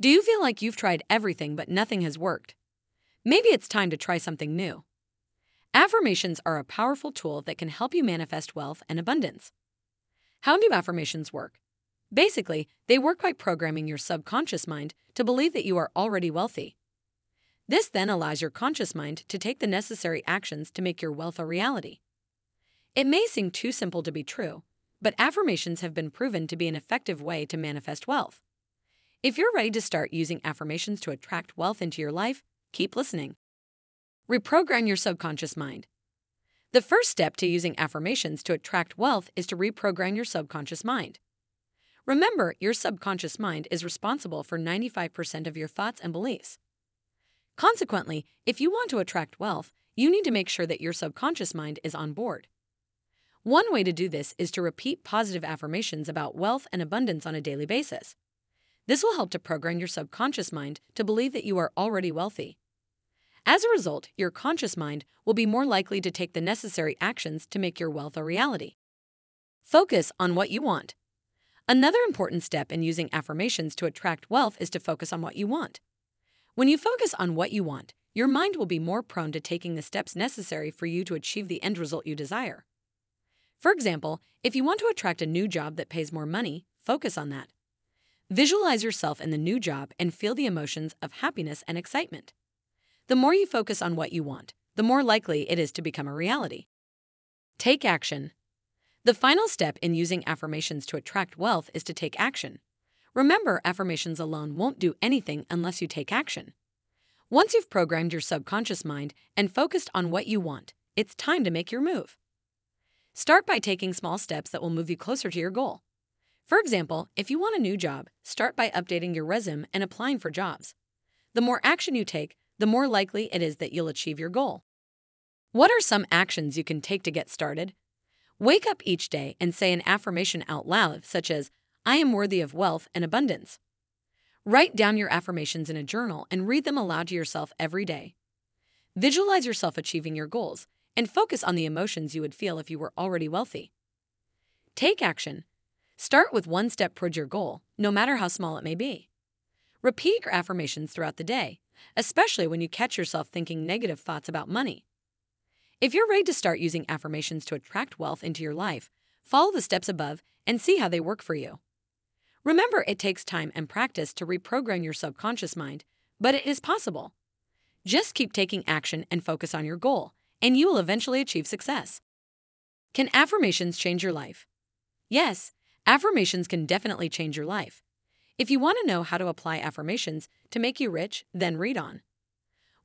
Do you feel like you've tried everything but nothing has worked? Maybe it's time to try something new. Affirmations are a powerful tool that can help you manifest wealth and abundance. How do affirmations work? Basically, they work by programming your subconscious mind to believe that you are already wealthy. This then allows your conscious mind to take the necessary actions to make your wealth a reality. It may seem too simple to be true, but affirmations have been proven to be an effective way to manifest wealth. If you're ready to start using affirmations to attract wealth into your life, keep listening. Reprogram your subconscious mind. The first step to using affirmations to attract wealth is to reprogram your subconscious mind. Remember, your subconscious mind is responsible for 95% of your thoughts and beliefs. Consequently, if you want to attract wealth, you need to make sure that your subconscious mind is on board. One way to do this is to repeat positive affirmations about wealth and abundance on a daily basis. This will help to program your subconscious mind to believe that you are already wealthy. As a result, your conscious mind will be more likely to take the necessary actions to make your wealth a reality. Focus on what you want. Another important step in using affirmations to attract wealth is to focus on what you want. When you focus on what you want, your mind will be more prone to taking the steps necessary for you to achieve the end result you desire. For example, if you want to attract a new job that pays more money, focus on that. Visualize yourself in the new job and feel the emotions of happiness and excitement. The more you focus on what you want, the more likely it is to become a reality. Take action. The final step in using affirmations to attract wealth is to take action. Remember, affirmations alone won't do anything unless you take action. Once you've programmed your subconscious mind and focused on what you want, it's time to make your move. Start by taking small steps that will move you closer to your goal. For example, if you want a new job, start by updating your resume and applying for jobs. The more action you take, the more likely it is that you'll achieve your goal. What are some actions you can take to get started? Wake up each day and say an affirmation out loud, such as, I am worthy of wealth and abundance. Write down your affirmations in a journal and read them aloud to yourself every day. Visualize yourself achieving your goals and focus on the emotions you would feel if you were already wealthy. Take action. Start with one step towards your goal, no matter how small it may be. Repeat your affirmations throughout the day, especially when you catch yourself thinking negative thoughts about money. If you're ready to start using affirmations to attract wealth into your life, follow the steps above and see how they work for you. Remember, it takes time and practice to reprogram your subconscious mind, but it is possible. Just keep taking action and focus on your goal, and you will eventually achieve success. Can affirmations change your life? Yes, affirmations can definitely change your life. If you want to know how to apply affirmations to make you rich, then read on.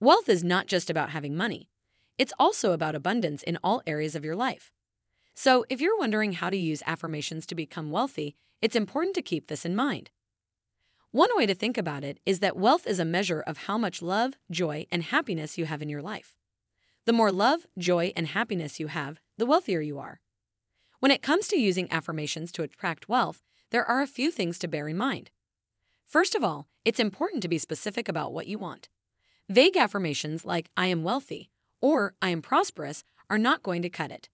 Wealth is not just about having money, it's also about abundance in all areas of your life. So, if you're wondering how to use affirmations to become wealthy, it's important to keep this in mind. One way to think about it is that wealth is a measure of how much love, joy, and happiness you have in your life. The more love, joy, and happiness you have, the wealthier you are. When it comes to using affirmations to attract wealth, there are a few things to bear in mind. First of all, it's important to be specific about what you want. Vague affirmations like, I am wealthy or I am prosperous are not going to cut it.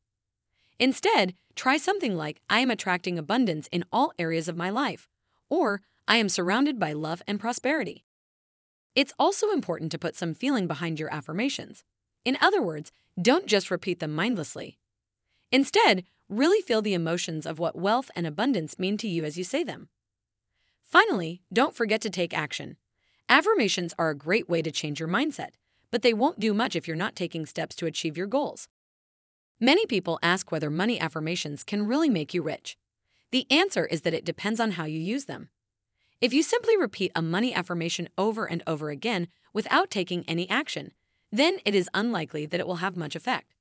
Instead, try something like, I am attracting abundance in all areas of my life, or I am surrounded by love and prosperity. It's also important to put some feeling behind your affirmations. In other words, don't just repeat them mindlessly. Instead, really feel the emotions of what wealth and abundance mean to you as you say them. Finally, don't forget to take action. Affirmations are a great way to change your mindset, but they won't do much if you're not taking steps to achieve your goals. Many people ask whether money affirmations can really make you rich. The answer is that it depends on how you use them. If you simply repeat a money affirmation over and over again without taking any action, then it is unlikely that it will have much effect.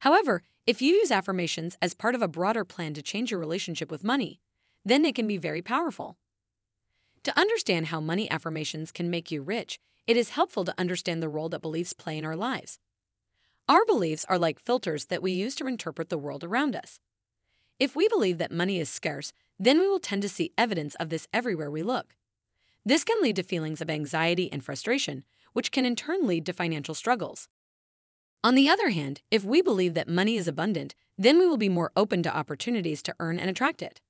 However, if you use affirmations as part of a broader plan to change your relationship with money, then it can be very powerful. To understand how money affirmations can make you rich, it is helpful to understand the role that beliefs play in our lives. Our beliefs are like filters that we use to interpret the world around us. If we believe that money is scarce, then we will tend to see evidence of this everywhere we look. This can lead to feelings of anxiety and frustration, which can in turn lead to financial struggles. On the other hand, if we believe that money is abundant, then we will be more open to opportunities to earn and attract it,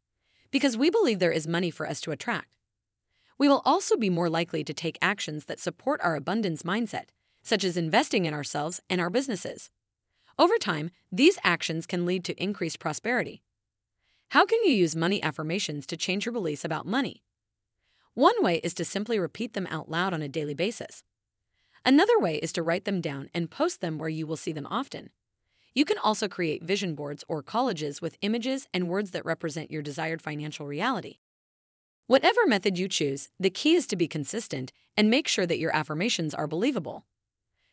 because we believe there is money for us to attract. We will also be more likely to take actions that support our abundance mindset, such as investing in ourselves and our businesses. Over time, these actions can lead to increased prosperity. How can you use money affirmations to change your beliefs about money? One way is to simply repeat them out loud on a daily basis. Another way is to write them down and post them where you will see them often. You can also create vision boards or collages with images and words that represent your desired financial reality. Whatever method you choose, the key is to be consistent and make sure that your affirmations are believable.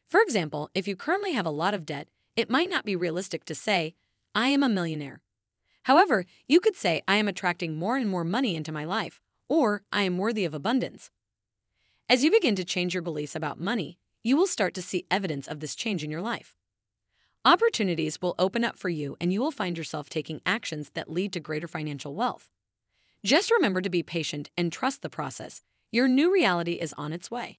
For example, if you currently have a lot of debt, it might not be realistic to say, I am a millionaire. However, you could say, I am attracting more and more money into my life, or I am worthy of abundance. As you begin to change your beliefs about money, you will start to see evidence of this change in your life. Opportunities will open up for you, and you will find yourself taking actions that lead to greater financial wealth. Just remember to be patient and trust the process. Your new reality is on its way.